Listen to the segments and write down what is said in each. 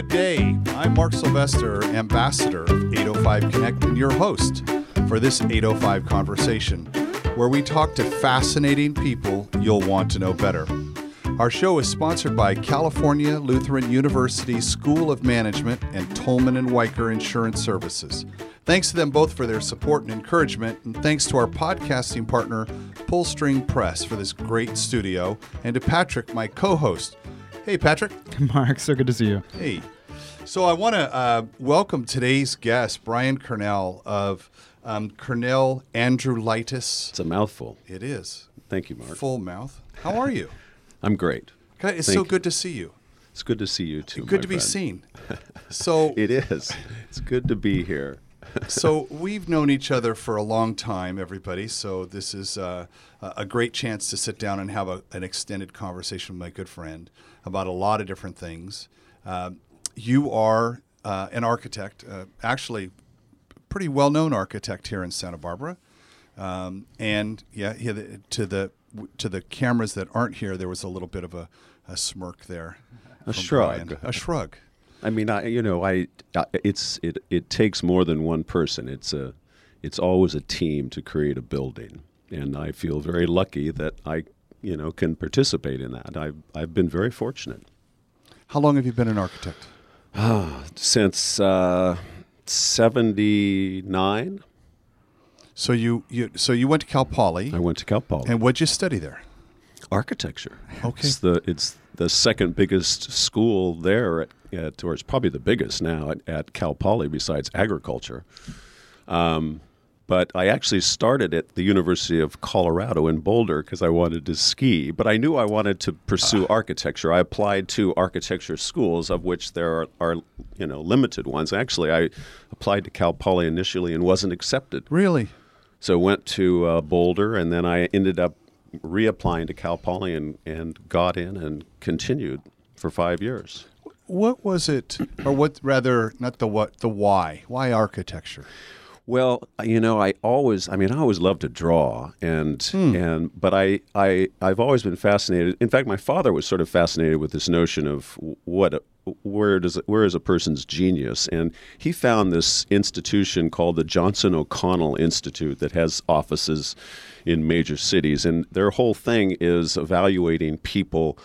Good day. I'm Mark Sylvester, ambassador of 805 Connect, and your host for this 805 conversation, where we talk to fascinating people you'll want to know better. Our show is sponsored by California Lutheran University School of Management and Tolman and Wiker Insurance Services. Thanks to them both for their support and encouragement, and thanks to our podcasting partner, Pullstring Press, for this great studio, and to Patrick, my co host. Hey, Patrick. Mark, so good to see you. Hey. So I want to uh, welcome today's guest, Brian Cearnal of um, Cearnal Andrulaitis. It's a mouthful. It is. Thank you, Mark. Full mouth. How are you? I'm great. God, It's Thank so you. good to see you. It's good to see you too. Good my to be friend. seen. So, It is. It's good to be here. so we've known each other for a long time, everybody. So this is uh, a a great chance to sit down and have a, an extended conversation with my good friend about a lot of different things. Um you are uh, an architect, uh, actually, pretty well-known architect here in Santa Barbara. Um, and yeah, yeah, the, to the to the cameras that aren't here, there was a little bit of a, a smirk there. A shrug. Brian. A shrug. I mean, I you know, I I- it's it it takes more than one person. It's a it's always a team to create a building, and I feel very lucky that I you know can participate in that. I've I've been very fortunate How long have you been an architect? since uh, seventy nine. So you, you so you went to Cal Poly, I went to Cal Poly. and what'd you study there? architecture. Okay. It's the it's the second biggest school there at, at or it's probably the biggest now at, at Cal Poly besides agriculture. Um, but I actually started at the University of Colorado in Boulder because I wanted to ski. But I knew I wanted to pursue architecture. I applied to architecture schools, of which there are, are you know limited ones. Actually, I applied to Cal Poly initially and wasn't accepted. Really? So went to uh, Boulder, and then I ended up reapplying to Cal Poly and, and got in and continued for five years. What was it, or what rather, not the what, the why? Why architecture? Well, you know, I always, I mean, I always loved to draw, and hmm. and but I, I, I've always been fascinated. In fact, my father was sort of fascinated with this notion of what, where does, where is a person's genius, and he found this institution called the Johnson O'Connor Institute that has offices in major cities, and their whole thing is evaluating people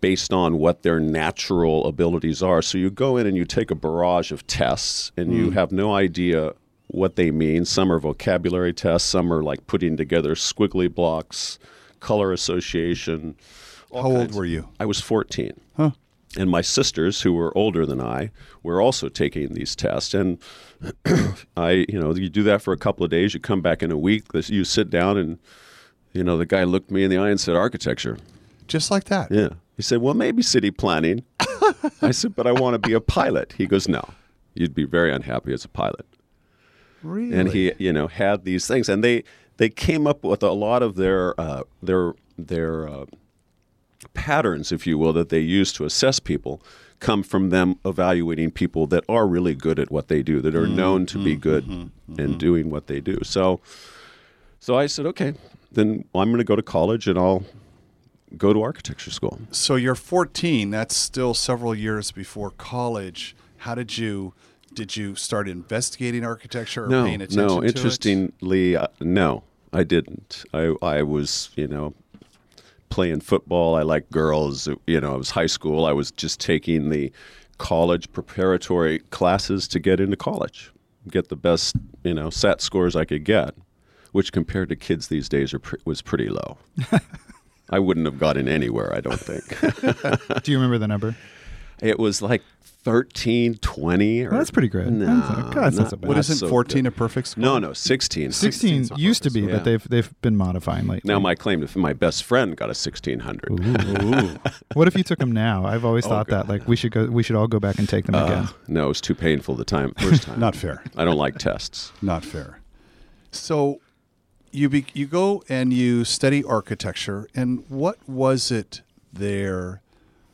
based on what their natural abilities are. So you go in and you take a barrage of tests, and you hmm. have no idea what they mean. Some are vocabulary tests, some are like putting together squiggly blocks, color association. How old were you? I was 14. Huh. And my sisters, who were older than I, were also taking these tests. And I, you know, you do that for a couple of days. You come back in a week. You sit down, and you know, the guy looked me in the eye and said, "Architecture." Just like that. Yeah. He said, "Well, maybe city planning." I said, "But I want to be a pilot." He goes, "No, you'd be very unhappy as a pilot." Really? and he you know had these things and they they came up with a lot of their uh, their their uh, patterns if you will that they use to assess people come from them evaluating people that are really good at what they do that are known to be good and doing what they do so so I said okay then I'm going to go to college and I'll go to architecture school So you're 14. That's still several years before college. How did you? Did you start investigating architecture or no, paying attention no. to it? Interestingly, uh, no, I didn't. I I was, you know, playing football. I liked girls. You know, it was high school. I was just taking the college preparatory classes to get into college, get the best, you know, SAT scores I could get, which compared to kids these days are pre- was pretty low. I wouldn't have gotten anywhere. I don't think. Do you remember the number? it was like 13, 20. Or, Well, that's pretty good. No, That's not- God, that's not so bad. What not isn't so 14 good. a perfect score? No, no, 16. 16 16's a used to be, score. but they've they've been modifying lately. Now my claim to my best friend got a 1600. Ooh. what if you took them now? I've always Oh, thought God. that like we should go we should all go back and take them Uh, again. no, it was too painful the time first time. Not fair. I don't like tests. Not fair. So you be, you go and you study architecture, and what was it there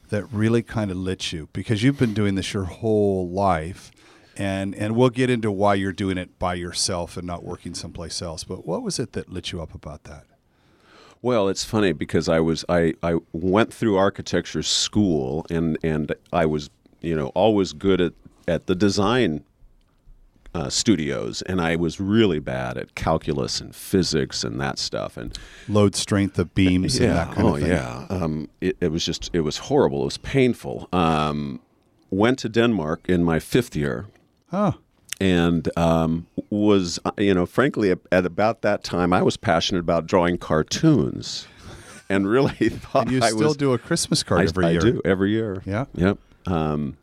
that really kind of lit you? Because you've been doing this your whole life, and and we'll get into why you're doing it by yourself and not working someplace else. But what was it that lit you up about that? Well, it's funny because I was I, I went through architecture school and and I was you know, always good at at the design uh, studios, and I was really bad at calculus and physics and that stuff. And Load strength of beams and that kind oh of thing. yeah, um, it, it was just it was horrible. It was painful. Um, went to Denmark in my fifth year, Oh, and um, was you know frankly at, at about that time I was passionate about drawing cartoons, and really thought and you I still was, do a Christmas card I, every I year. do every year. Yeah. Yep. Um,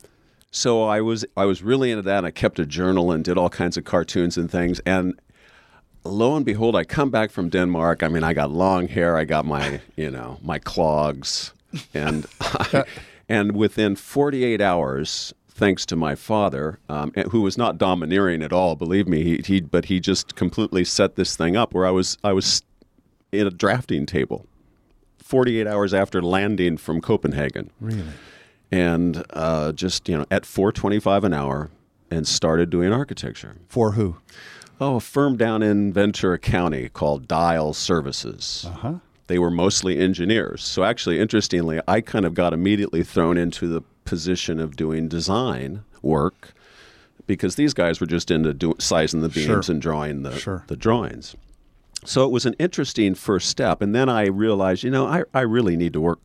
so I was I was really into that. And I kept a journal and did all kinds of cartoons and things. And lo and behold, I come back from Denmark. I mean, I got long hair. I got my you know my clogs, and I, and within 48 hours. Thanks to my father, um, who was not domineering at all, believe me, he, he but he just completely set this thing up where I was I was in a drafting table, 48 hours after landing from Copenhagen Really? And uh, just you know at 425 an hour and started doing architecture For who? oh a firm down in ventura county called dial services Uh huh. they were mostly engineers so actually interestingly i kind of got immediately thrown into the position of doing design work because these guys were just into do- sizing the beams Sure. and drawing the, Sure. the drawings so it was an interesting first step and then i realized you know I, I really need to work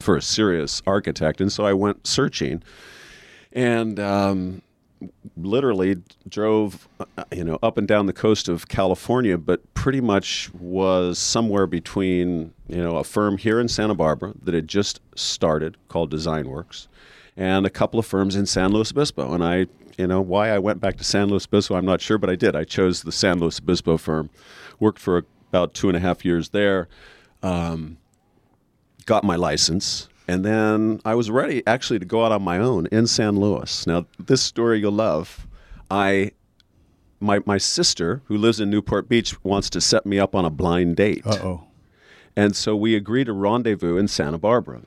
for a serious architect and so i went searching and um, literally drove uh, you know up and down the coast of California but pretty much was somewhere between you know a firm here in Santa Barbara that had just started called Design Works and a couple of firms in San Luis Obispo. And I you know why I went back to San Luis Obispo I'm not sure but I did. I chose the San Luis Obispo firm worked for about two and a half years there um, got my license, and then I was ready actually to go out on my own in San Luis. Now, this story you'll love. I my my sister who lives in Newport Beach wants to set me up on a blind date. Uh oh. And so we agreed to rendezvous in Santa Barbara.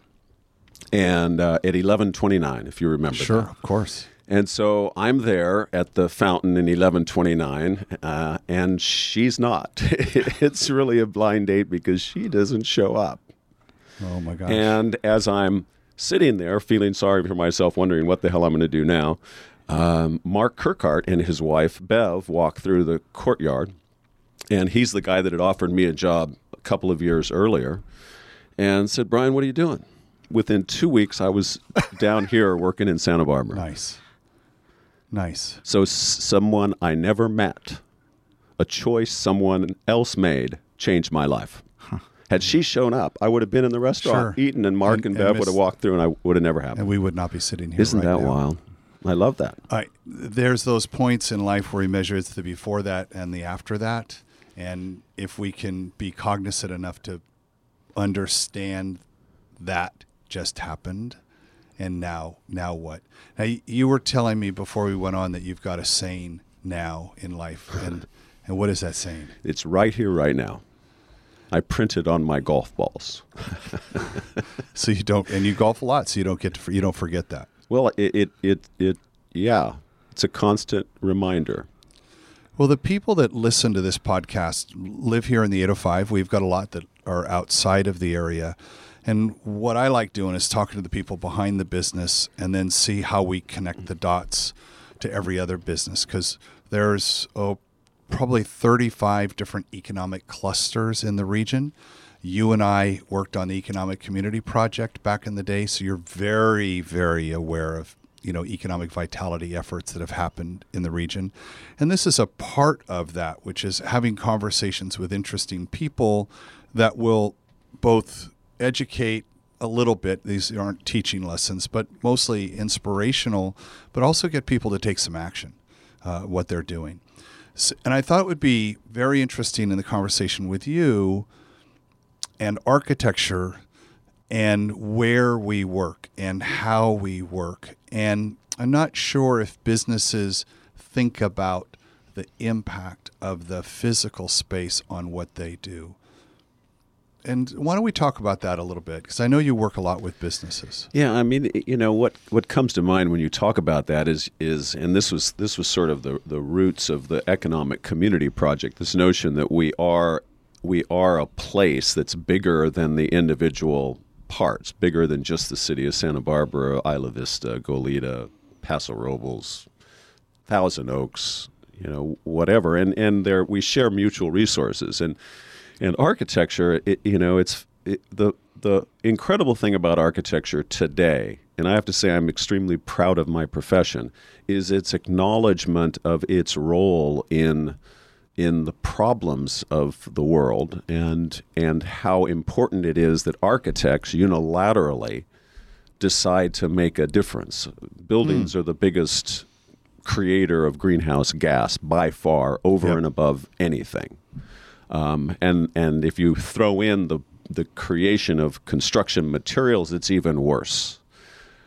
And uh, at 11:29 if you remember Sure, that. of course. And so I'm there at the fountain in 1129, uh, and she's not. it's really a blind date because she doesn't show up. Oh my gosh. And as I'm sitting there feeling sorry for myself, wondering what the hell I'm going to do now, um, Mark Kirkhart and his wife, Bev, walk through the courtyard. And he's the guy that had offered me a job a couple of years earlier and said, Brian, what are you doing? Within two weeks, I was down here working in Santa Barbara. nice. Nice. So, s- someone I never met, a choice someone else made, changed my life. Had she shown up, I would have been in the restaurant, Sure. eaten, and Mark And- and, and Bev miss- would have walked through, and I would have never happened. And we would not be sitting here. Isn't right that now. wild? I love that. I, there's those points in life where we measure it's the before that and the after that. And if we can be cognizant enough to understand that just happened and now now what now you were telling me before we went on that you've got a saying now in life and and what is that saying It's right here, right now. I printed on my golf balls. so you don't and you golf a lot so you don't get to you don't forget that Well, it, it, it, it yeah, it's a constant reminder. Well, the people that listen to this podcast live here in the 805. We've got a lot that are outside of the area. And what I like doing is talking to the people behind the business and then see how we connect the dots to every other business because there's oh, probably 35 different economic clusters in the region. You and I worked on the Economic Community Project back in the day, so you're very, very aware of you know economic vitality efforts that have happened in the region and this is a part of that which is having conversations with interesting people that will both educate a little bit these aren't teaching lessons but mostly inspirational but also get people to take some action uh, what they're doing And i thought it would be very interesting in the conversation with you and architecture and where we work and how we work. And I'm not sure if businesses think about the impact of the physical space on what they do. And why don't we talk about that a little bit? Because I know you work a lot with businesses. Yeah, I mean, you know what what comes to mind when you talk about that is is and this was this was sort of the the roots of the economic community project. This notion that we are we are a place that's bigger than the individual parts, bigger than just the city of Santa Barbara, Isla Vista, Goleta, Paso Robles, Thousand Oaks, you know, whatever. And and there we share mutual resources and and architecture. It, you know, it's it, the the incredible thing about architecture today, and I have to say I'm extremely proud of my profession, is its acknowledgement of its role in in the problems of the world and and how important it is that architects unilaterally decide to make a difference. Buildings Hmm. are the biggest creator of greenhouse gas by far, over Yep. and above anything. Um, and and if you throw in the the creation of construction materials, it's even worse.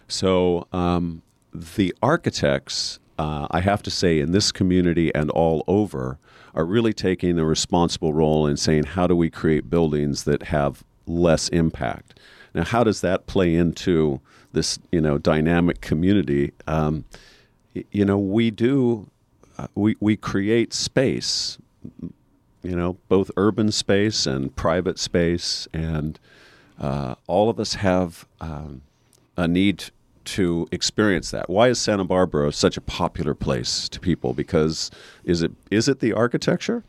So um, the architects, uh, I have to say, in this community and all over, are really taking a responsible role in saying how do we create buildings that have less impact. Now, how does that play into this, you know, dynamic community? Um, you know, we do, uh, we we create space you know, both urban space and private space, and uh, all of us have um, a need to experience that. Why is Santa Barbara such a popular place to people? Because is it is it the architecture?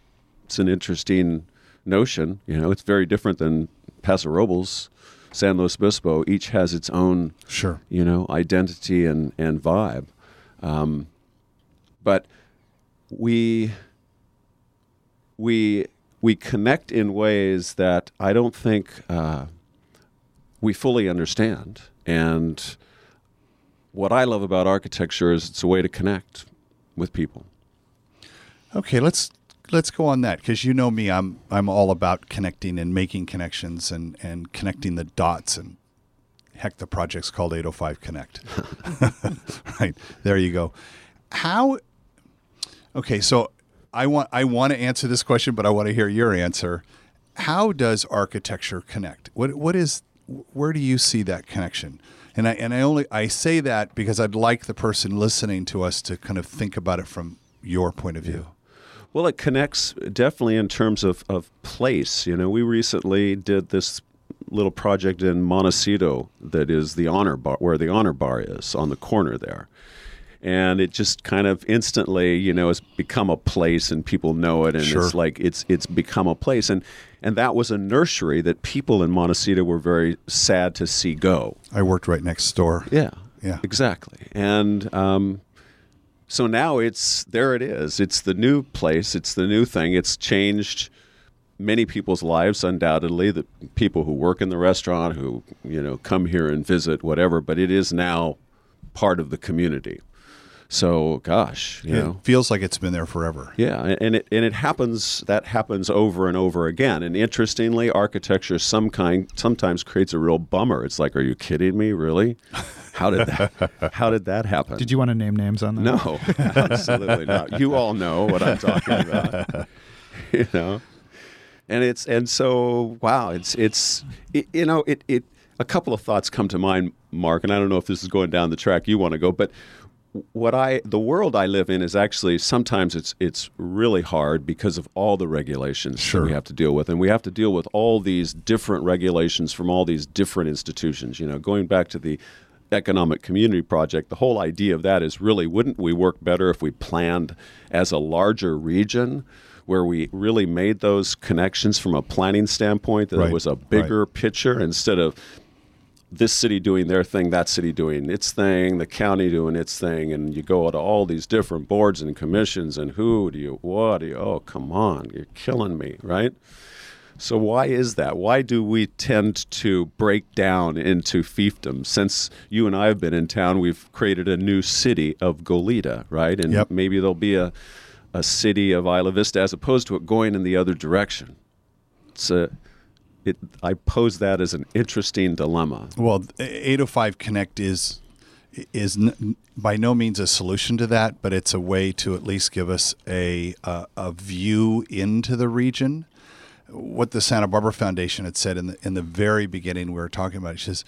It's an interesting notion. You know, it's very different than Paso Robles, San Luis Obispo. Each has its own Sure. you know, identity and, and vibe. Um, but we we we connect in ways that I don't think uh, we fully understand. And what I love about architecture is it's a way to connect with people. Okay, let's let's go on that because you know me, I'm I'm all about connecting and making connections and and connecting the dots and heck, the project's called 805 Connect. right there, you go. How? Okay, so I want I want to answer this question, but I want to hear your answer. How does architecture connect? What what is where do you see that connection? And I and I only I say that because I'd like the person listening to us to kind of think about it from your point of view. Well, it connects definitely in terms of, of place. You know, we recently did this little project in Montecito that is the honor bar, where the honor bar is on the corner there. And it just kind of instantly, you know, has become a place, and people know it, and Sure. it's like it's it's become a place, and and that was a nursery that people in Montecito were very sad to see go. I worked right next door. Yeah. Yeah. Exactly. And um, so now it's there. It is. It's the new place. It's the new thing. It's changed many people's lives, undoubtedly. The people who work in the restaurant, who you know come here and visit, whatever. But it is now part of the community. So, gosh, you It know. feels like it's been there forever. Yeah, and- and it and it happens. That happens over and over again. And interestingly, architecture some kind sometimes creates a real bummer. It's like, are you kidding me? Really? How did that? how did that happen? Did you want to name names on that? No, absolutely not. You all know what I'm talking about. you know, and it's and so wow, it's it's it, you know it it a couple of thoughts come to mind, Mark, and I don't know if this is going down the track you want to go, but what I the world I live in is actually sometimes it's it's really hard because of all the regulations Sure. that we have to deal with, and we have to deal with all these different regulations from all these different institutions. You know, going back to the economic community project, the whole idea of that is really wouldn't we work better if we planned as a larger region? Where we really made those connections from a planning standpoint, that Right, it was a right. bigger picture instead of this city doing their thing, that city doing its thing, the county doing its thing, and you go to all these different boards and commissions, and who do you, what do you, oh, come on, you're killing me, right? So, why is that? Why do we tend to break down into fiefdom? Since you and I have been in town, we've created a new city of Goleta, right? And Yep. maybe there'll be a, a city of Isla Vista as opposed to it going in the other direction. It's a, it, I pose that as an interesting dilemma. Well, 805 Connect is is n- by no means a solution to that, but it's a way to at least give us a a, a view into the region. What the Santa Barbara Foundation had said in the in the very beginning, we were talking about. It says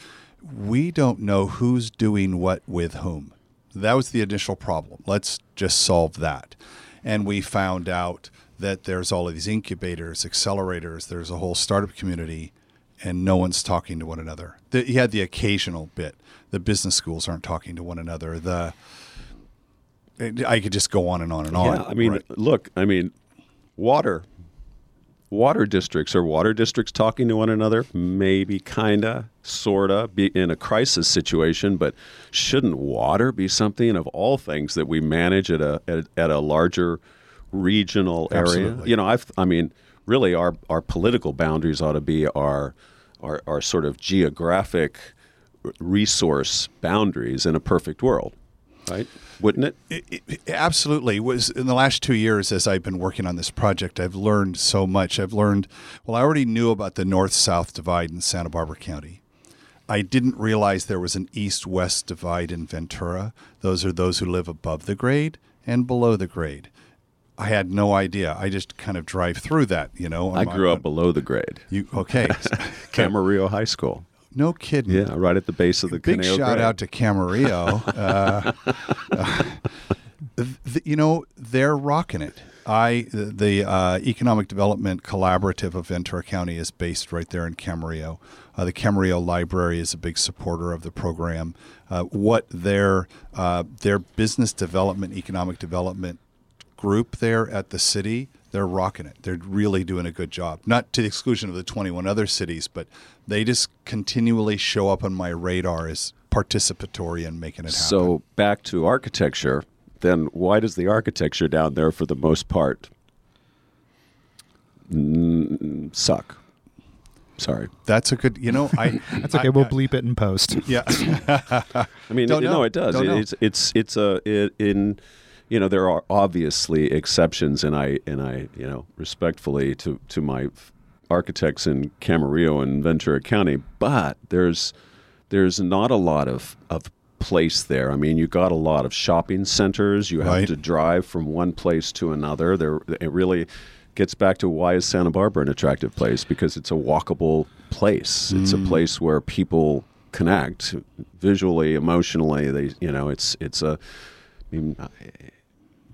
we don't know who's doing what with whom. That was the initial problem. Let's just solve that. And we found out that there's all of these incubators, accelerators. There's a whole startup community and no one's talking to one another. The, you had the occasional bit. The business schools aren't talking to one another. The I could just go on and on and on. Yeah, I mean, right? look, I mean, water, water districts are water districts talking to one another, maybe, kinda, sorta, be in a crisis situation. But shouldn't water be something of all things that we manage at a at, at a larger regional area? Absolutely. You know, I've, I mean, really, our our political boundaries ought to be our our, our sort of geographic resource boundaries in a perfect world, right? Wouldn't it? It, it, absolutely. It was in the last two years as I've been working on this project, I've learned so much. I've learned, well, I already knew about the north south divide in Santa Barbara County. I didn't realize there was an east west divide in Ventura. Those are those who live above the grade and below the grade. I had no idea. I just kind of drive through that, you know. I grew up below the grade. You okay? Camarillo High School. No kidding. Yeah, right at the base of the grade. Big Conejo shout grade. out to Camarillo. uh, uh, th- you know, they're rocking it. I the uh, Economic Development Collaborative of Ventura County is based right there in Camarillo. Uh, the Camarillo Library is a big supporter of the program. Uh, what their uh, their business development, economic development group there at the city, they're rocking it. They're really doing a good job. Not to the exclusion of the 21 other cities, but they just continually show up on my radar as participatory in making it happen. So back to architecture, then why does the architecture down there, for the most part, mm, suck? Sorry. that's a good, you know, I. That's okay. I- we'll I- bleep it in post. Yeah. I mean, Don't it- know. no, it does. Don't It- know. it's it's it's a it, in you know there are obviously exceptions, and I and I you know respectfully to to my architects in Camarillo and Ventura County, but there's there's not a lot of of place there. I mean, you got a lot of shopping centers. You have Right. to drive from one place to another. There, it really gets back to why is Santa Barbara an attractive place because it's a walkable place. It's a mm. place where people connect visually, emotionally. They, you know, it's it's a. I mean,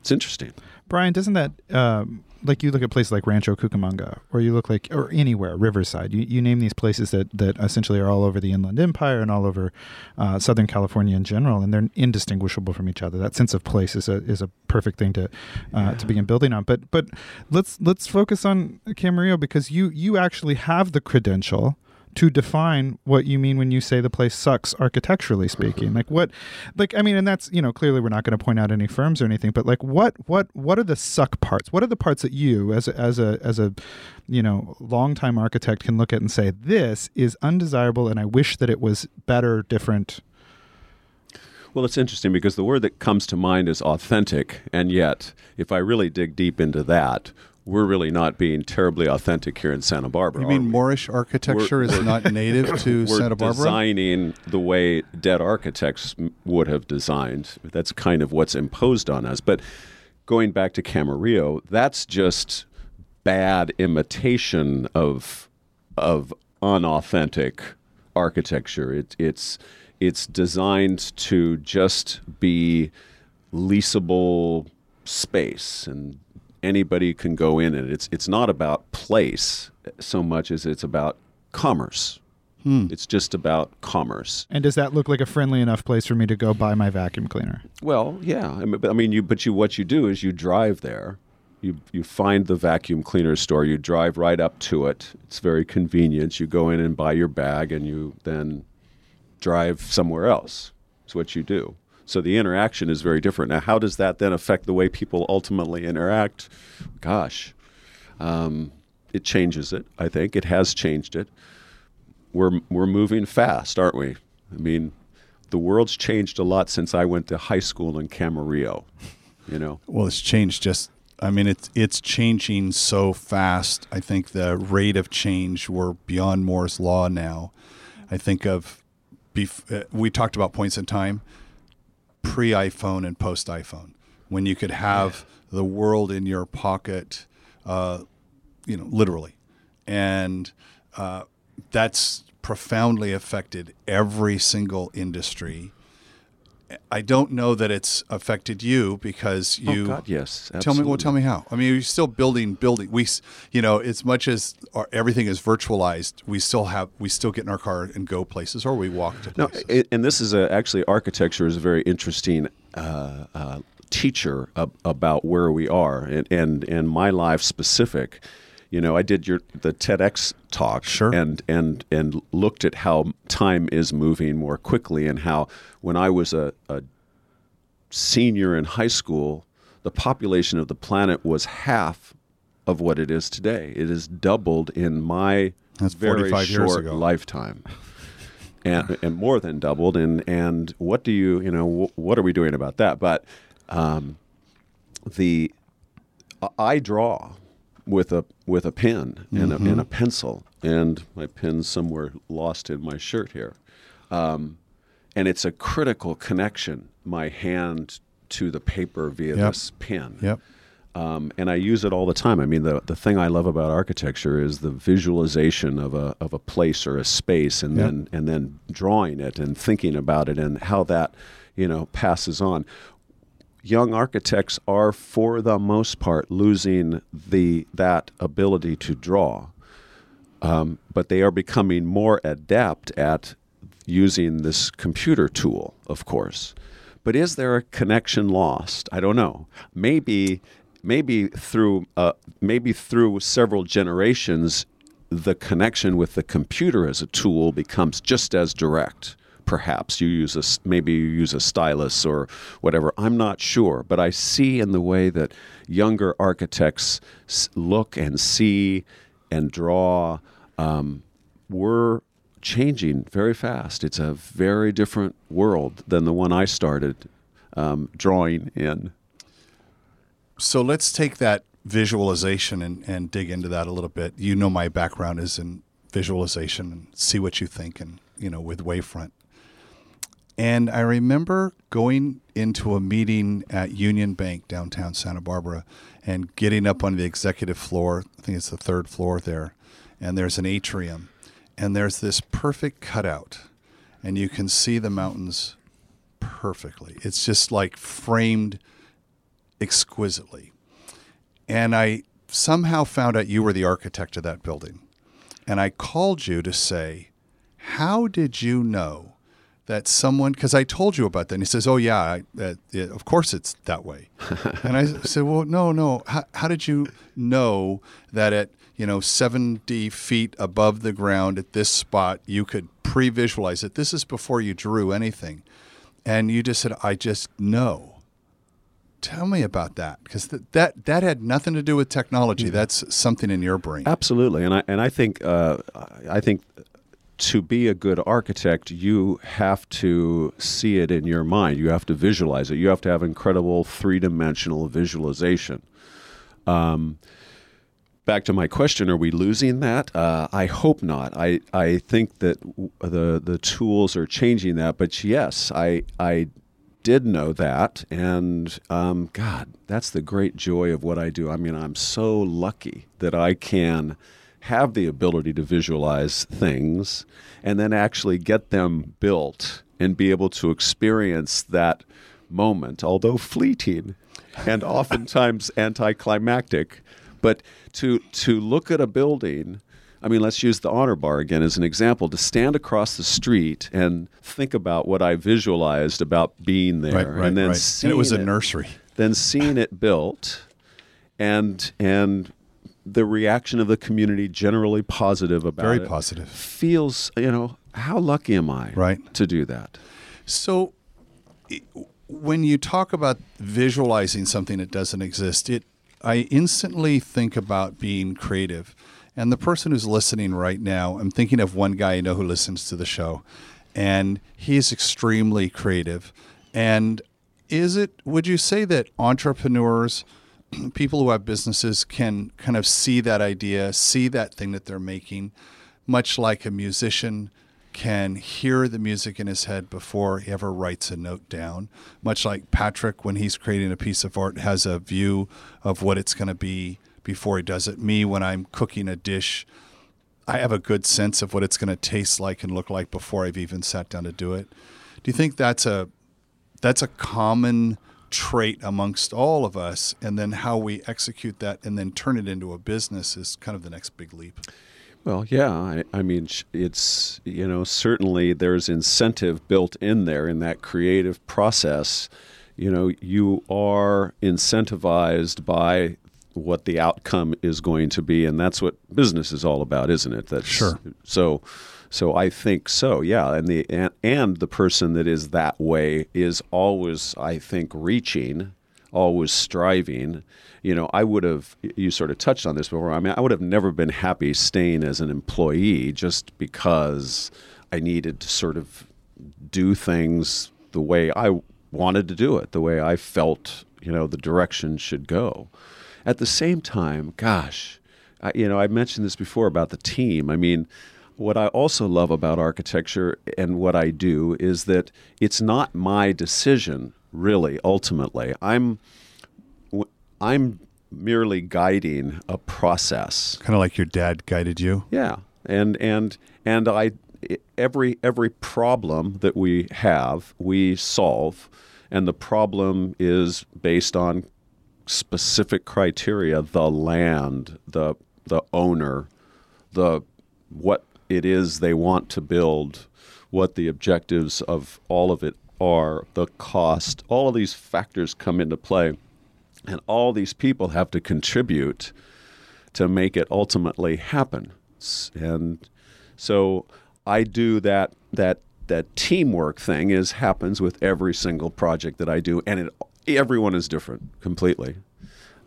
it's interesting. Brian, doesn't that um, like you look at places like Rancho Cucamonga, or you look like or anywhere Riverside? You, you name these places that that essentially are all over the Inland Empire and all over uh, Southern California in general, and they're indistinguishable from each other. That sense of place is a is a perfect thing to uh, to begin building on. But but let's let's focus on Camarillo because you you actually have the credential to define what you mean when you say the place sucks architecturally mm-hmm. speaking. Like what like i mean and that's you know clearly we're not going to point out any firms or anything but like what what what are the suck parts? What are the parts that you as a, as a as a you know longtime architect can look at and say this is undesirable and i wish that it was better different Well, it's interesting because the word that comes to mind is authentic, and yet, if I really dig deep into that, we're really not being terribly authentic here in Santa Barbara. You mean? Moorish architecture We're- is not native to Santa Barbara? we're Santa Barbara? designing the way dead architects would have designed. That's kind of what's imposed on us. But going back to Camarillo, that's just bad imitation of of unauthentic architecture. It, it's it's designed to just be leasable space and anybody can go in it. it's it's not about place so much as it's about commerce. Hmm. It's just about commerce. and does that look like a friendly enough place for me to go buy my vacuum cleaner Well, yeah. I mean, but I mean, you but you what you do is you drive there. You you find the vacuum cleaner store. You drive right up to it. It's very convenient. You go in and buy your bag, and you then drive somewhere else. It's what you do. So the interaction is very different. Now, how does that then affect the way people ultimately interact? Gosh, um, it changes it. I think it has changed it. We're we're moving fast, aren't we? I mean, the world's changed a lot since I went to high school in Camarillo. You know, Well, it's changed just. I mean, it's it's changing so fast. I think the rate of change we're beyond Moore's law now. I think of, bef- uh, we talked about points in time, pre iPhone and post iPhone, when you could have the world in your pocket, uh, you know, literally, and uh, that's profoundly affected every single industry I don't know that it's affected you because you. oh God, yes. Tell me, well, tell me how. I mean, you're still building, building. We, you know, as much as our, everything is virtualized, we still have, we still get in our car and go places, or we walk to places. it, and this is a, actually architecture is a very interesting uh, uh, teacher ab- about where we are, and, and and my life specific. You know, I did your the TEDx talk, Sure. and and and looked at how time is moving more quickly, and how when I was a, a senior in high school, the population of the planet was half of what it is today. It has doubled in my That's very short lifetime. And, and more than doubled, and and what do you you know wh- what are we doing about that? But um, the I draw with a with a pen and, a, and a pencil, and my pen's somewhere lost in my shirt here. Um, and it's a critical connection, my hand to the paper via Yep. this pen. Yep. Um, and I use it all the time. I mean, the, the thing I love about architecture is the visualization of a, of a place or a space, and Yep. then and then drawing it and thinking about it and how that you know passes on. Young architects are, for the most part, losing the that ability to draw, um, but they are becoming more adept at using this computer tool, of course. But is there a connection lost? I don't know. Maybe, maybe through uh, maybe through several generations, the connection with the computer as a tool becomes just as direct. Perhaps you use a maybe you use a stylus or whatever. I'm not sure, but I see in the way that younger architects look and see and draw. Um, we're changing very fast. It's a very different world than the one I started um, drawing in. So let's take that visualization and, and dig into that a little bit. You know, my background is in visualization and see what you think, and you know, with Wavefront. And I remember going into a meeting at Union Bank downtown Santa Barbara and getting up on the executive floor. I think it's the third floor there. And there's an atrium. And there's this perfect cutout. And you can see the mountains perfectly. It's just like framed exquisitely. And I somehow found out you were the architect of that building. And I called you to say, How did you know that someone, because I told you about that. And he says, Oh, yeah, I, uh, yeah of course it's that way. and I said, Well, no, no. How, how did you know that at, you know, 70 feet above the ground at this spot, you could pre visualize it? This is before you drew anything. And you just said, I just know. Tell me about that because th- that that had nothing to do with technology. That's something in your brain. Absolutely, and I and I think uh, I think to be a good architect, you have to see it in your mind. You have to visualize it. You have to have incredible three dimensional visualization. Um, back to my question: Are we losing that? Uh, I hope not. I I think that the the tools are changing that. But yes, I I did know that, and um, God, that's the great joy of what I do. I mean, I'm so lucky that I can have the ability to visualize things and then actually get them built and be able to experience that moment, although fleeting and oftentimes anticlimactic. But to to look at a building, I mean, let's use the honor bar again as an example. To stand across the street and think about what I visualized about being there, right, right, and then right. seeing And it was a it- nursery. then seeing it built, and and the reaction of the community generally positive about Very it positive. feels you know how lucky am I Right. to do that. So, when you talk about visualizing something that doesn't exist, it I instantly think about being creative. And the person who's listening right now, I'm thinking of one guy I know who listens to the show, and he's extremely creative. And is it? Would you say that entrepreneurs, people who have businesses, can kind of see that idea, see that thing that they're making, much like a musician can hear the music in his head before he ever writes a note down. Much like Patrick, when he's creating a piece of art, has a view of what it's going to be before he does it. Me, when I'm cooking a dish, I have a good sense of what it's going to taste like and look like before I've even sat down to do it. Do you think that's a that's a common trait amongst all of us. And then how we execute that and then turn it into a business is kind of the next big leap. Well, yeah. I, I mean, it's, you know, certainly there's incentive built in there in that creative process. You know, you are incentivized by what the outcome is going to be. And that's what business is all about, isn't it? That's, Sure. So, so I think so, yeah. And the and, and the person that is that way is always, I think, reaching, always striving. You know, I would have you sort of touched on this before. I mean, I would have never been happy staying as an employee just because I needed to sort of do things the way I wanted to do it, the way I felt, you know, the direction should go. At the same time, gosh, I, you know, I mentioned this before about the team. I mean, what I also love about architecture and what I do is that it's not my decision, really. Ultimately, I'm I'm merely guiding a process. Kind of like your dad guided you. Yeah, and and and I every every problem that we have, we solve, and the problem is based on specific criteria: the land, the the owner, the what it is they want to build, what the objectives of all of it are, the cost. All of these factors come into play, and all these people have to contribute to make it ultimately happen. And so I do that that that teamwork thing is happens with every single project that I do, and it everyone is different completely,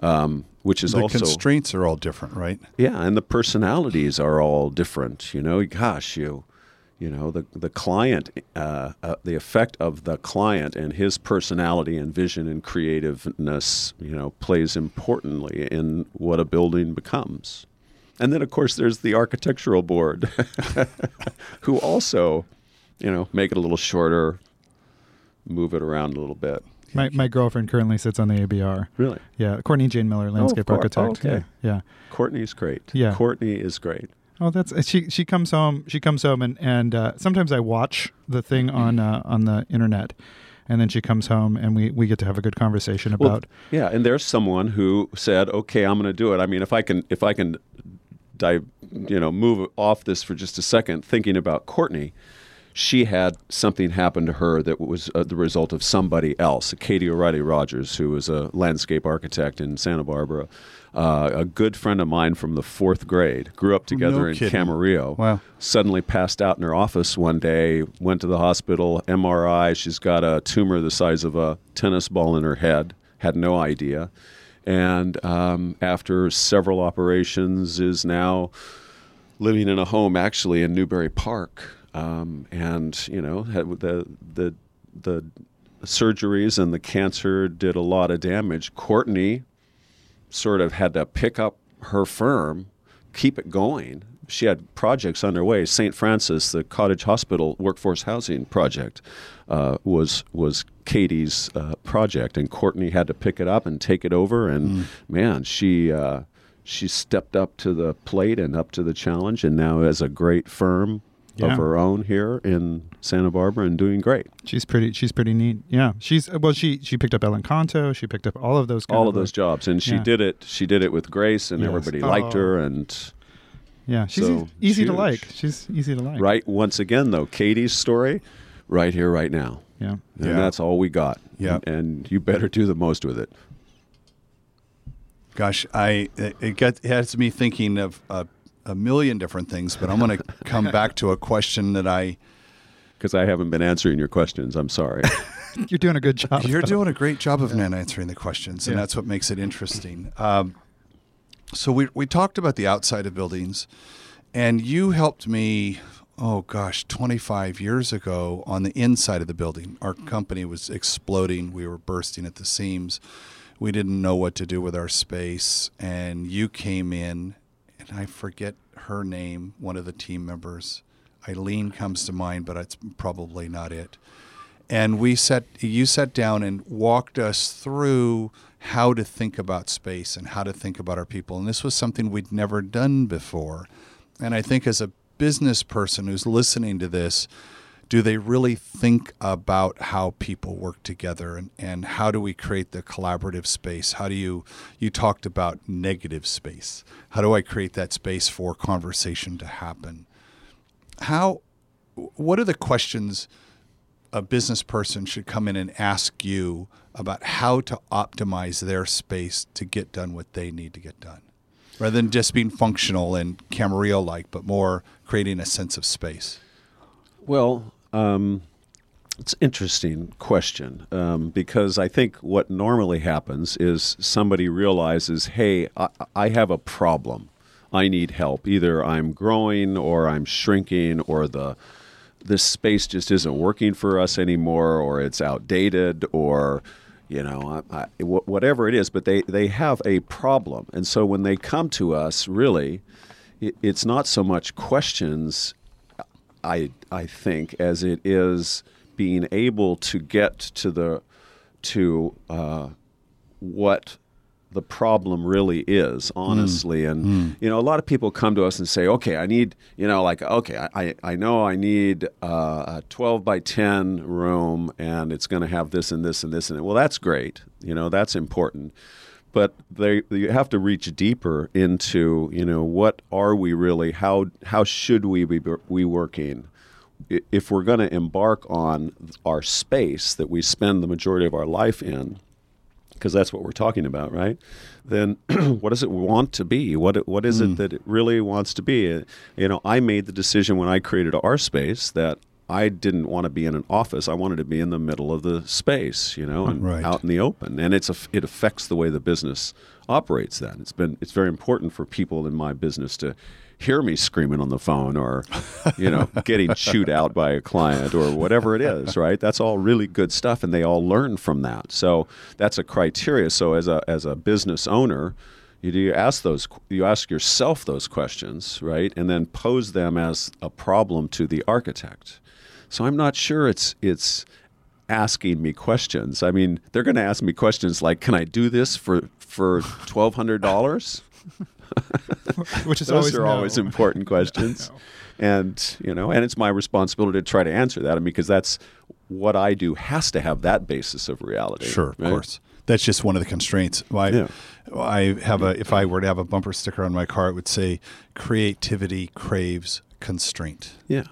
um, which is the also constraints are all different, right? yeah, and the personalities are all different. You know, gosh, you, you know, the the client, uh, uh, the effect of the client and his personality and vision and creativeness, you know, plays importantly in what a building becomes. And then, of course, there's the architectural board, who also, you know, make it a little shorter, move it around a little bit. My, my girlfriend currently sits on the ABR. Really, Yeah, Courtney Jane Miller, landscape course. architect. Okay. Yeah, yeah. Courtney's great. Yeah. Courtney is great. Oh, that's uh, she. She comes home. She comes home, and and uh, sometimes I watch the thing on uh, on the internet, and then she comes home, and we we get to have a good conversation Well, about. yeah, and there's someone who said, "Okay, I'm going to do it." I mean, if I can, if I can, dive, you know, move off this for just a second, thinking about Courtney, she had something happen to her that was uh, the result of somebody else. Katie O'Reilly Rogers, who was a landscape architect in Santa Barbara, uh, a good friend of mine from the fourth grade, grew up together No in kidding. Camarillo. Wow. Suddenly passed out in her office one day, went to the hospital, MRI. She's got a tumor the size of a tennis ball in her head, had no idea. And um, after several operations, is now living in a home actually in Newbury Park. Um, and, you know, the, the, the surgeries and the cancer did a lot of damage. Courtney sort of had to pick up her firm, keep it going. She had projects underway. St. Francis, the cottage hospital workforce housing project, uh, was was Katie's uh, project, and Courtney had to pick it up and take it over. And man, she uh, she stepped up to the plate and up to the challenge, and now has a great firm Yeah. of her own here in Santa Barbara and doing great. She's pretty. She's pretty neat. Yeah. She's well. She she picked up Ellen Canto. She picked up all of those. All of of those jobs, and she Yeah. did it. She did it with grace, and Yes. everybody oh. liked Oh. her. And Yeah. She's So, e- easy to like. She's easy to like. Right. Once again, though, Katie's story, right here, right now, Yeah. and Yeah. that's all we got. Yeah. And you better do the most with it. Gosh, I it, it got it has me thinking of a, a million different things, but I'm going to come back to a question that I. Because I haven't been answering your questions. I'm sorry. You're doing a good job. You're doing a great job of not answering the questions, and Yeah. that's what makes it interesting. Um, so we we talked about the outside of buildings, and you helped me. Oh gosh, 25 years ago on the inside of the building, our company was exploding. We were bursting at the seams. We didn't know what to do with our space, and you came in, and I forget her name. One of the team members, Eileen, comes to mind, but it's probably not it. And we sat you sat down and walked us through how to think about space and how to think about our people. And this was something we'd never done before. And i think as a business person who's listening to this do they really think about how people work together and, and how do we create the collaborative space? How do you you talked about negative space? How do I create that space for conversation to happen? How what are the questions a business person should come in and ask you about how to optimize their space to get done what they need to get done? Rather than just being functional and Camarillo like, but more creating a sense of space. Well, um, it's interesting question um, because I think what normally happens is somebody realizes, hey, I, I have a problem. I need help. Either I'm growing or I'm shrinking or the this space just isn't working for us anymore or it's outdated or you know whatever it is but they, they have a problem and so when they come to us really it, it's not so much questions I I think as it is being able to get to the to uh, what the problem really is honestly mm. and mm. you know a lot of people come to us and say okay i need you know like okay i, I know i need uh, a 12 by 10 room and it's going to have this and this and this and it well that's great you know that's important but they you have to reach deeper into you know what are we really how how should we be we working? If we're going to embark on our space that we spend the majority of our life in because that's what we're talking about right? Then what does it want to be? What what is mm. it that it really wants to be? You know i made the decision when i created our space that I didn't want to be in an office. I wanted to be in the middle of the space, you know, and right. out in the open. And it's a, it affects the way the business operates. Then it's been it's very important for people in my business to hear me screaming on the phone or you know getting chewed out by a client or whatever it is right that's all really good stuff and they all learn from that so that's a criteria so as a as a business owner you do ask those you ask yourself those questions right and then pose them as a problem to the architect so I'm not sure it's it's asking me questions. I mean, they're going to ask me questions like, "Can I do this for for twelve hundred dollars?" Which is those always are no. always important questions, no. and you know, and it's my responsibility to try to answer that, and because that's what I do has to have that basis of reality. Sure, right? of course. That's just one of the constraints. I, yeah. I have a. If I were to have a bumper sticker on my car, it would say, "Creativity craves constraint." Yeah,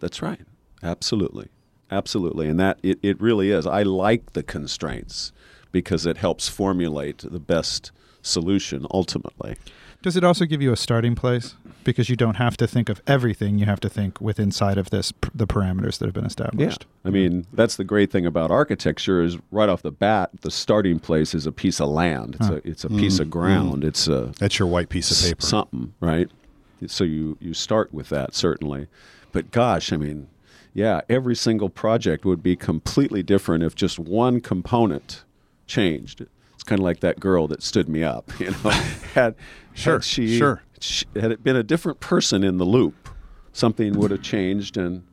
that's right. Absolutely. Absolutely. And that it, it really is. I like the constraints because it helps formulate the best solution ultimately. Does it also give you a starting place? Because you don't have to think of everything; you have to think within inside of this the parameters that have been established. Yeah. I mean, that's the great thing about architecture is right off the bat, the starting place is a piece of land. It's huh. a it's a mm. piece of mm-hmm. ground. Mm. It's a that's your white piece of paper. Something, right? So you you start with that certainly, but gosh, I mean, yeah, every single project would be completely different if just one component changed. It's kind of like that girl that stood me up. You know, had sure, had she, sure. She, had it been a different person in the loop, something would have changed, and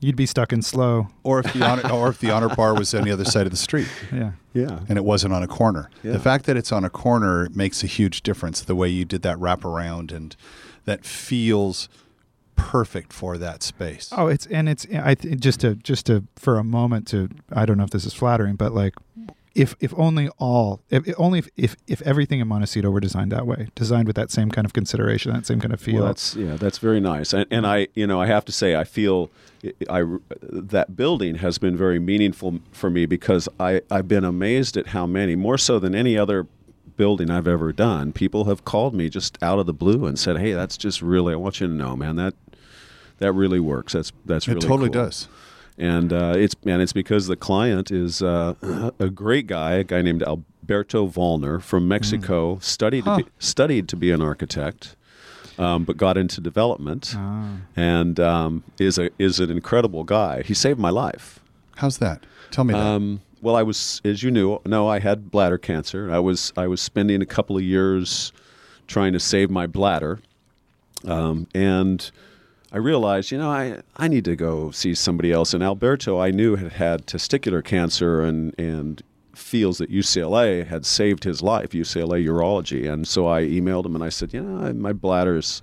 you'd be stuck in slow. Or if the honor, or if the honor bar was on the other side of the street. Yeah, yeah, and it wasn't on a corner. Yeah. The fact that it's on a corner makes a huge difference. The way you did that wraparound and that feels perfect for that space. Oh, it's and it's I th- just to just to for a moment to I don't know if this is flattering, but like if if only all if, if only if, if, if everything in Montecito were designed that way, designed with that same kind of consideration, that same kind of feel. Well, that's yeah, that's very nice. And, and I you know I have to say I feel I that building has been very meaningful for me because I I've been amazed at how many more so than any other building I've ever done, people have called me just out of the blue and said, "Hey, that's just really I want you to know, man, that that really works. That's that's really it totally cool. does. And uh, it's and it's because the client is uh, a great guy, a guy named Alberto Volner from Mexico, mm. studied huh. to be, studied to be an architect. Um, but got into development ah. and um, is a is an incredible guy. He saved my life. How's that? Tell me that. Um, well, I was, as you knew, no, I had bladder cancer. I was I was spending a couple of years trying to save my bladder, um, and I realized, you know, I, I need to go see somebody else. And Alberto, I knew had had testicular cancer and, and feels that UCLA had saved his life, UCLA urology. And so I emailed him and I said, you know, my bladder's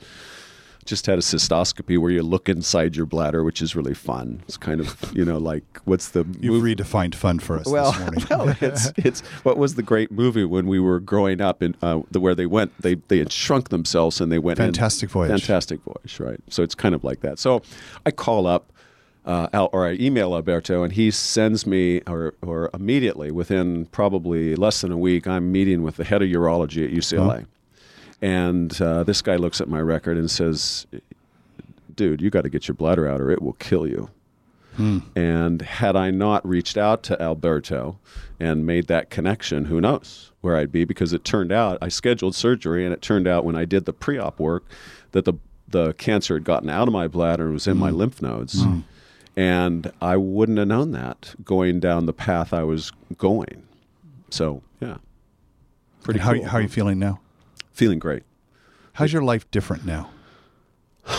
just had a cystoscopy where you look inside your bladder, which is really fun. It's kind of you know like what's the You've redefined fun for us well, this morning. well, it's it's what was the great movie when we were growing up in uh, the where they went they they had shrunk themselves and they went in- Fantastic Voyage. fantastic voyage right so it's kind of like that so I call up uh, Al, or I email Alberto and he sends me or or immediately within probably less than a week I'm meeting with the head of urology at UCLA and uh, this guy looks at my record and says dude you got to get your bladder out or it will kill you hmm. and had I not reached out to Alberto and made that connection, who knows where I'd be? Because it turned out I scheduled surgery, and it turned out when I did the pre-op work that the the cancer had gotten out of my bladder and was in my hmm. lymph nodes, hmm. and I wouldn't have known that going down the path I was going. So yeah, pretty how, cool. how are you feeling now? Feeling great. How's your life different now?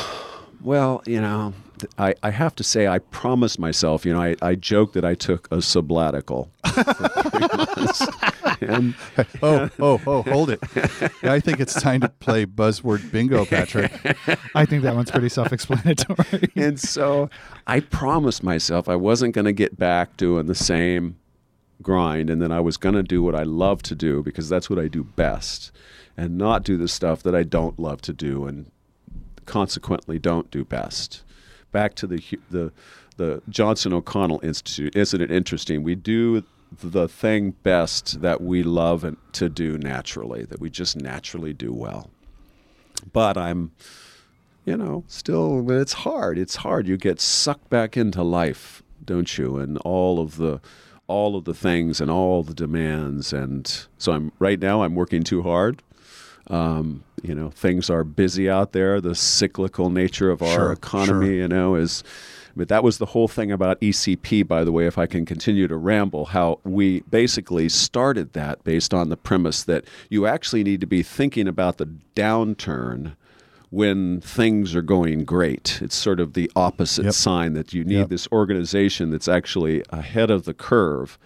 Well, you know, I, I have to say, I promised myself, you know, I, I joked that I took a sabbatical. for three months. and Oh, oh, oh, hold it. I think it's time to play buzzword bingo, Patrick. I think that one's pretty self-explanatory. and so I promised myself I wasn't going to get back doing the same grind and then I was going to do what I love to do because that's what I do best and not do the stuff that I don't love to do and consequently don't do best. Back to the the the Johnson O'Connor Institute. Isn't it interesting? We do the thing best that we love to do naturally, that we just naturally do well. But I'm you know, still, it's hard. It's hard. You get sucked back into life, don't you? And all of the, all of the things and all the demands. And so I'm right now. I'm working too hard. Um, you know, things are busy out there. The cyclical nature of our Sure, economy, sure. you know, is. But that was the whole thing about ECP, by the way, if I can continue to ramble, how we basically started that based on the premise that you actually need to be thinking about the downturn when things are going great. It's sort of the opposite Yep. sign that you need Yep. this organization that's actually ahead of the curve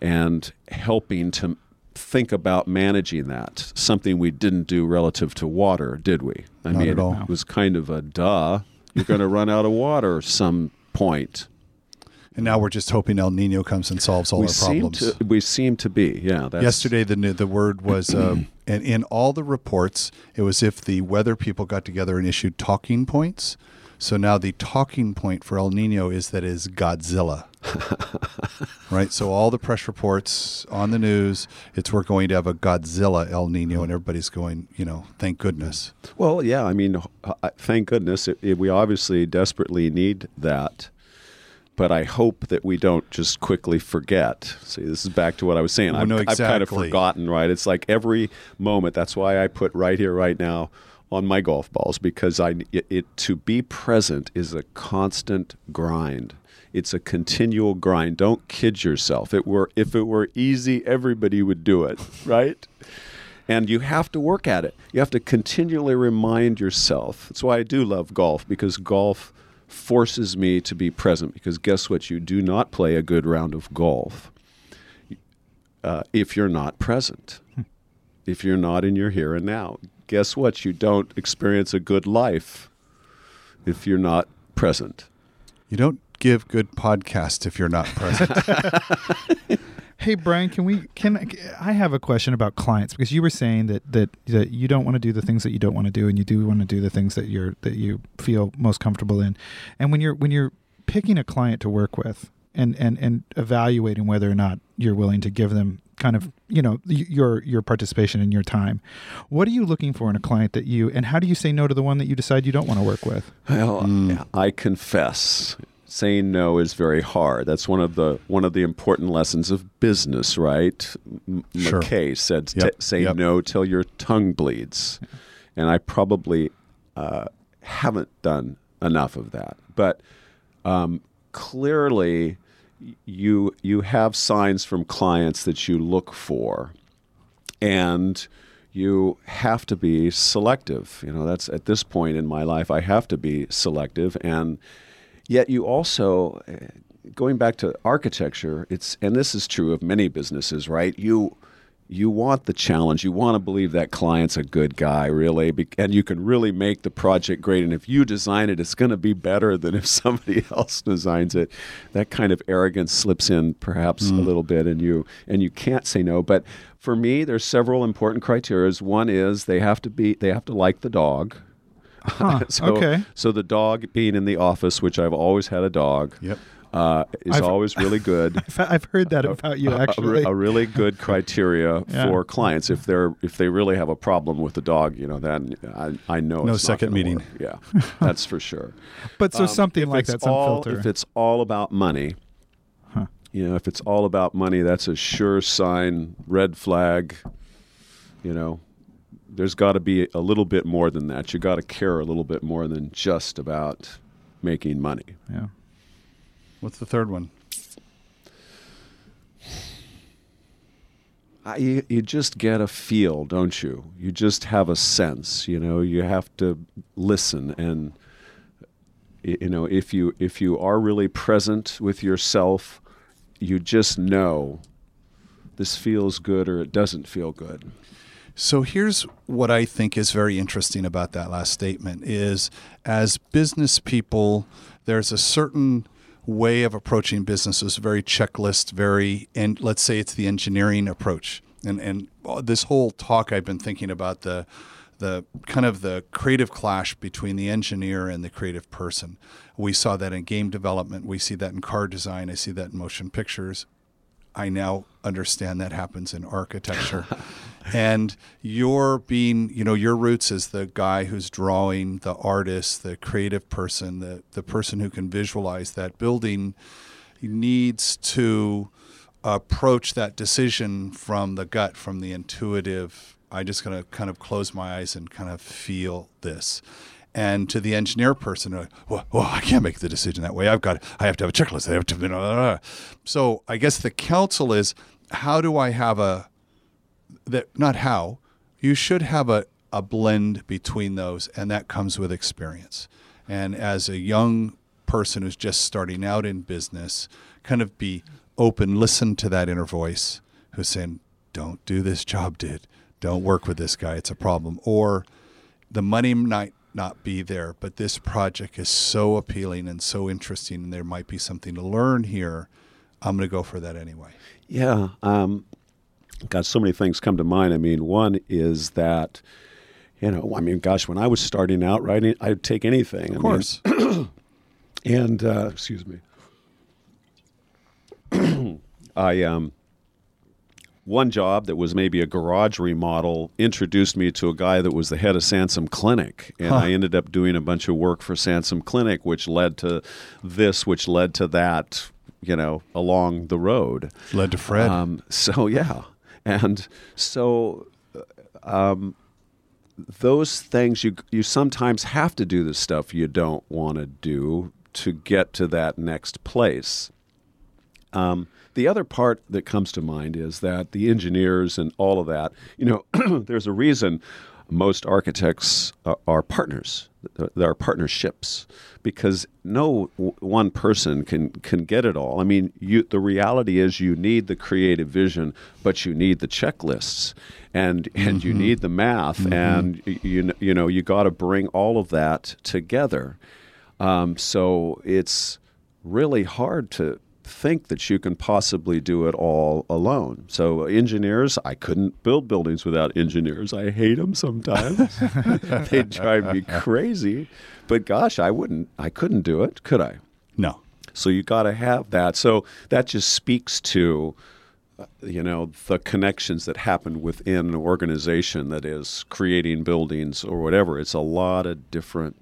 and helping to think about managing that. Something we didn't do relative to water, did we? I Not mean, it was kind of a duh. You're going to run out of water some point. And now we're just hoping El Nino comes and solves all we our seem problems. to we seem to be, yeah. That's, Yesterday, the the word was, um, and in all the reports, it was if the weather people got together and issued talking points. So now the talking point for El Nino is that is Godzilla, right? So all the press reports on the news, it's we're going to have a Godzilla El Nino, and everybody's going, you know, thank goodness. Well, yeah. I mean, uh, thank goodness it, it, we obviously desperately need that. But I hope that we don't just quickly forget. See, this is back to what I was saying. Well, I've, no, I've kind of forgotten, right? It's like every moment. That's why I put right here, right now, on my golf balls because I it, it to be present is a constant grind. It's a continual grind. Don't kid yourself. It were if it were easy, everybody would do it, right? and you have to work at it. You have to continually remind yourself. That's why I do love golf because golf forces me to be present. Because guess what? You do not play a good round of golf uh, if you're not present. if you're not in your here and now. Guess what? You don't experience a good life if you're not present. You don't give good podcasts if you're not present. Hey Brian, can we can I have a question about clients because you were saying that that that you don't want to do the things that you don't want to do and you do want to do the things that you're that you feel most comfortable in. And when you're when you're picking a client to work with and and and evaluating whether or not you're willing to give them kind of, you know, your your participation and your time. What are you looking for in a client that you and how do you say no to the one that you decide you don't want to work with? Well, hmm. I confess, saying no is very hard. That's one of the one of the important lessons of business, right? M- Sure. McKay said, Yep, "Say yep. no till your tongue bleeds," and I probably uh, haven't done enough of that. But um, clearly, you you have signs from clients that you look for and you have to be selective. You know, that's at this point in my life, I have to be selective, and yet you also, eh, going back to architecture, it's and this is true of many businesses, right? You you want the challenge. You want to believe that client's a good guy, really, and you can really make the project great. And if you design it, it's going to be better than if somebody else designs it. That kind of arrogance slips in, perhaps a little bit, and you and you can't say no. But for me, there's several important criteria. One is they have to be they have to like the dog. Huh, so, okay. So the dog being in the office, which I've always had a dog, Yep. uh, is I've- always really good. I've, I've heard that about you A- a actually. a, really good criteria Yeah. for clients if they're if they really have a problem with the dog, you know, then I, I know No second meeting. work. Yeah, that's for sure. but so Um, something like it's that, all, filter. If it's all about money, Huh. you know, if it's all about money, that's a sure sign, red flag. You know, there's got to be a little bit more than that. You got to care a little bit more than just about making money. yeah. What's the third one? I, you, you just get a feel, don't you? You just have a sense. You know, you have to listen, and you know, if you if you are really present with yourself, you just know this feels good or it doesn't feel good. So here's what I think is very interesting about that last statement is as business people there's a certain way of approaching business. businesses very checklist very and let's say it's the engineering approach and and this whole talk I've been thinking about the the kind of the creative clash between the engineer and the creative person. We saw that in game development, we see that in car design, I see that in motion pictures. I now understand that happens in architecture. and your being, you know, your roots as the guy who's drawing, the artist, the creative person, the, the person who can visualize that building needs to approach that decision from the gut, from the intuitive. I just going to kind of close my eyes and kind of feel this and to the engineer person, uh, well, well, I can't make the decision that way. I've got, I have to have a checklist. I have to, blah, blah, blah. so I guess the counsel is, how do I have a, that not how, you should have a, a blend between those, and that comes with experience. And as a young person who's just starting out in business, kind of be open, listen to that inner voice who's saying, "Don't do this job, did. Don't work with this guy. It's a problem." Or the money might not be there, but this project is so appealing and so interesting, and there might be something to learn here. I'm going to go for that anyway. Yeah. Um, God, so many things come to mind. I mean, one is that, you know, I mean, gosh, when I was starting out writing, I'd take anything. Of course. and uh, excuse me, I um, one job that was maybe a garage remodel introduced me to a guy that was the head of Sansum Clinic, and I ended up doing a bunch of work for Sansum Clinic, which led to this, which led to that. You know, along the road. Led to Fred. Um, so yeah, and so um, those things you you sometimes have to do the stuff you don't want to do to get to that next place. Um, the other part that comes to mind is that the engineers and all of that, you know, there's a reason most architects are, are partners. There are partnerships because no w- one person can can get it all. I mean, you, the reality is you need the creative vision, but you need the checklists, and and you mm-hmm. need the math, mm-hmm. and you you know you got to bring all of that together. Um, so it's really hard to think that you can possibly do it all alone. So engineers, I couldn't build buildings without engineers. I hate them sometimes. they drive me crazy. But gosh, I wouldn't I couldn't do it, could I? no. So you got to have that. So that just speaks to uh, you know the connections that happen within an organization that is creating buildings or whatever. It's a lot of different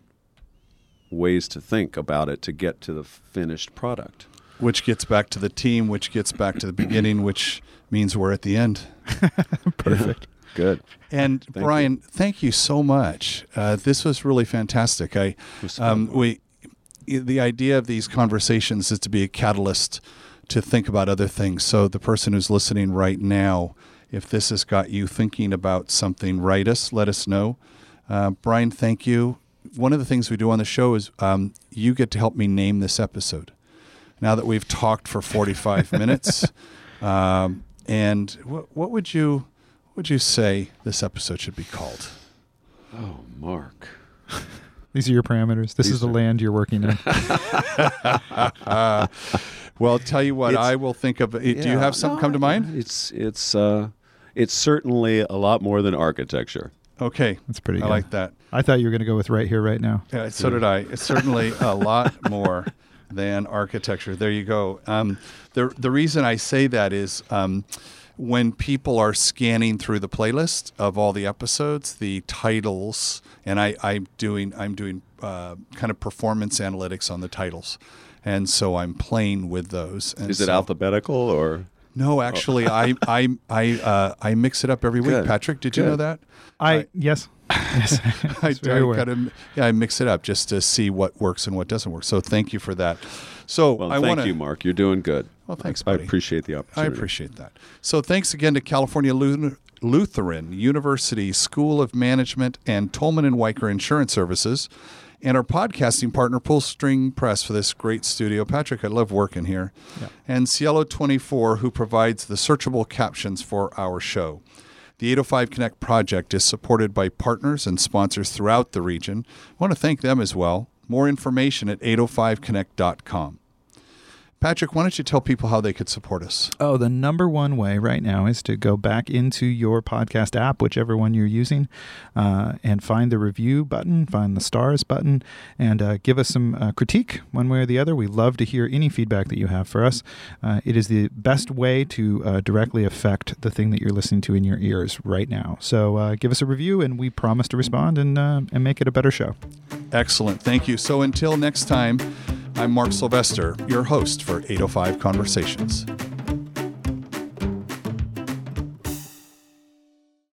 ways to think about it to get to the finished product. Which gets back to the team, which gets back to the beginning, which means we're at the end. Perfect. Good. And Thank Brian, thank you so much. Uh, this was really fantastic. I, um, we, the idea of these conversations is to be a catalyst to think about other things. So the person who's listening right now, if this has got you thinking about something, write us, let us know. Uh, Brian, thank you. One of the things we do on the show is um, you get to help me name this episode. Now that we've talked for 45 minutes, um, and what, what would you would you say this episode should be called? Oh, Mark. These are your parameters. This These is the are- land you're working in. Well, tell you what, It's- I will think of. Do you have something no, come to mind? It's it's uh, it's certainly a lot more than architecture. Okay, That's pretty I good. like that. I thought you were going to go with right here, right now. Yeah, so did I. It's certainly a lot more than architecture. There you go. Um, the the reason I say that is um, when people are scanning through the playlist of all the episodes, the titles, and I I'm doing I'm doing uh, kind of performance analytics on the titles, and so I'm playing with those. And Is it so- alphabetical or? No, actually, I I I uh, I mix it up every week. Good. Patrick, did you know that? I, I- yes, yes, I, very I aware. kind of yeah, I mix it up just to see what works and what doesn't work. So thank you for that. So Well, I thank want to. you, Mark. You're doing good. Well, thanks, I buddy. appreciate the opportunity. I appreciate that. So thanks again to California Lutheran University School of Management and Tolman and Wiker Insurance Services, and our podcasting partner Pull String Press for this great studio. Patrick, I love working here, Yeah. and Cielo Twenty Four, who provides the searchable captions for our show. The 805 Connect project is supported by partners and sponsors throughout the region. I want to thank them as well. More information at 805connect.com. Patrick, why don't you tell people how they could support us? Oh, the number one way right now is to go back into your podcast app, whichever one you're using, uh, and find the review button, find the stars button, and uh, give us some uh, critique one way or the other. We love to hear any feedback that you have for us. Uh, it is the best way to uh, directly affect the thing that you're listening to in your ears right now. So uh, give us a review, and we promise to respond and uh, and make it a better show. Excellent. Thank you. So until next time, I'm Mark Sylvester, your host for 805 Conversations.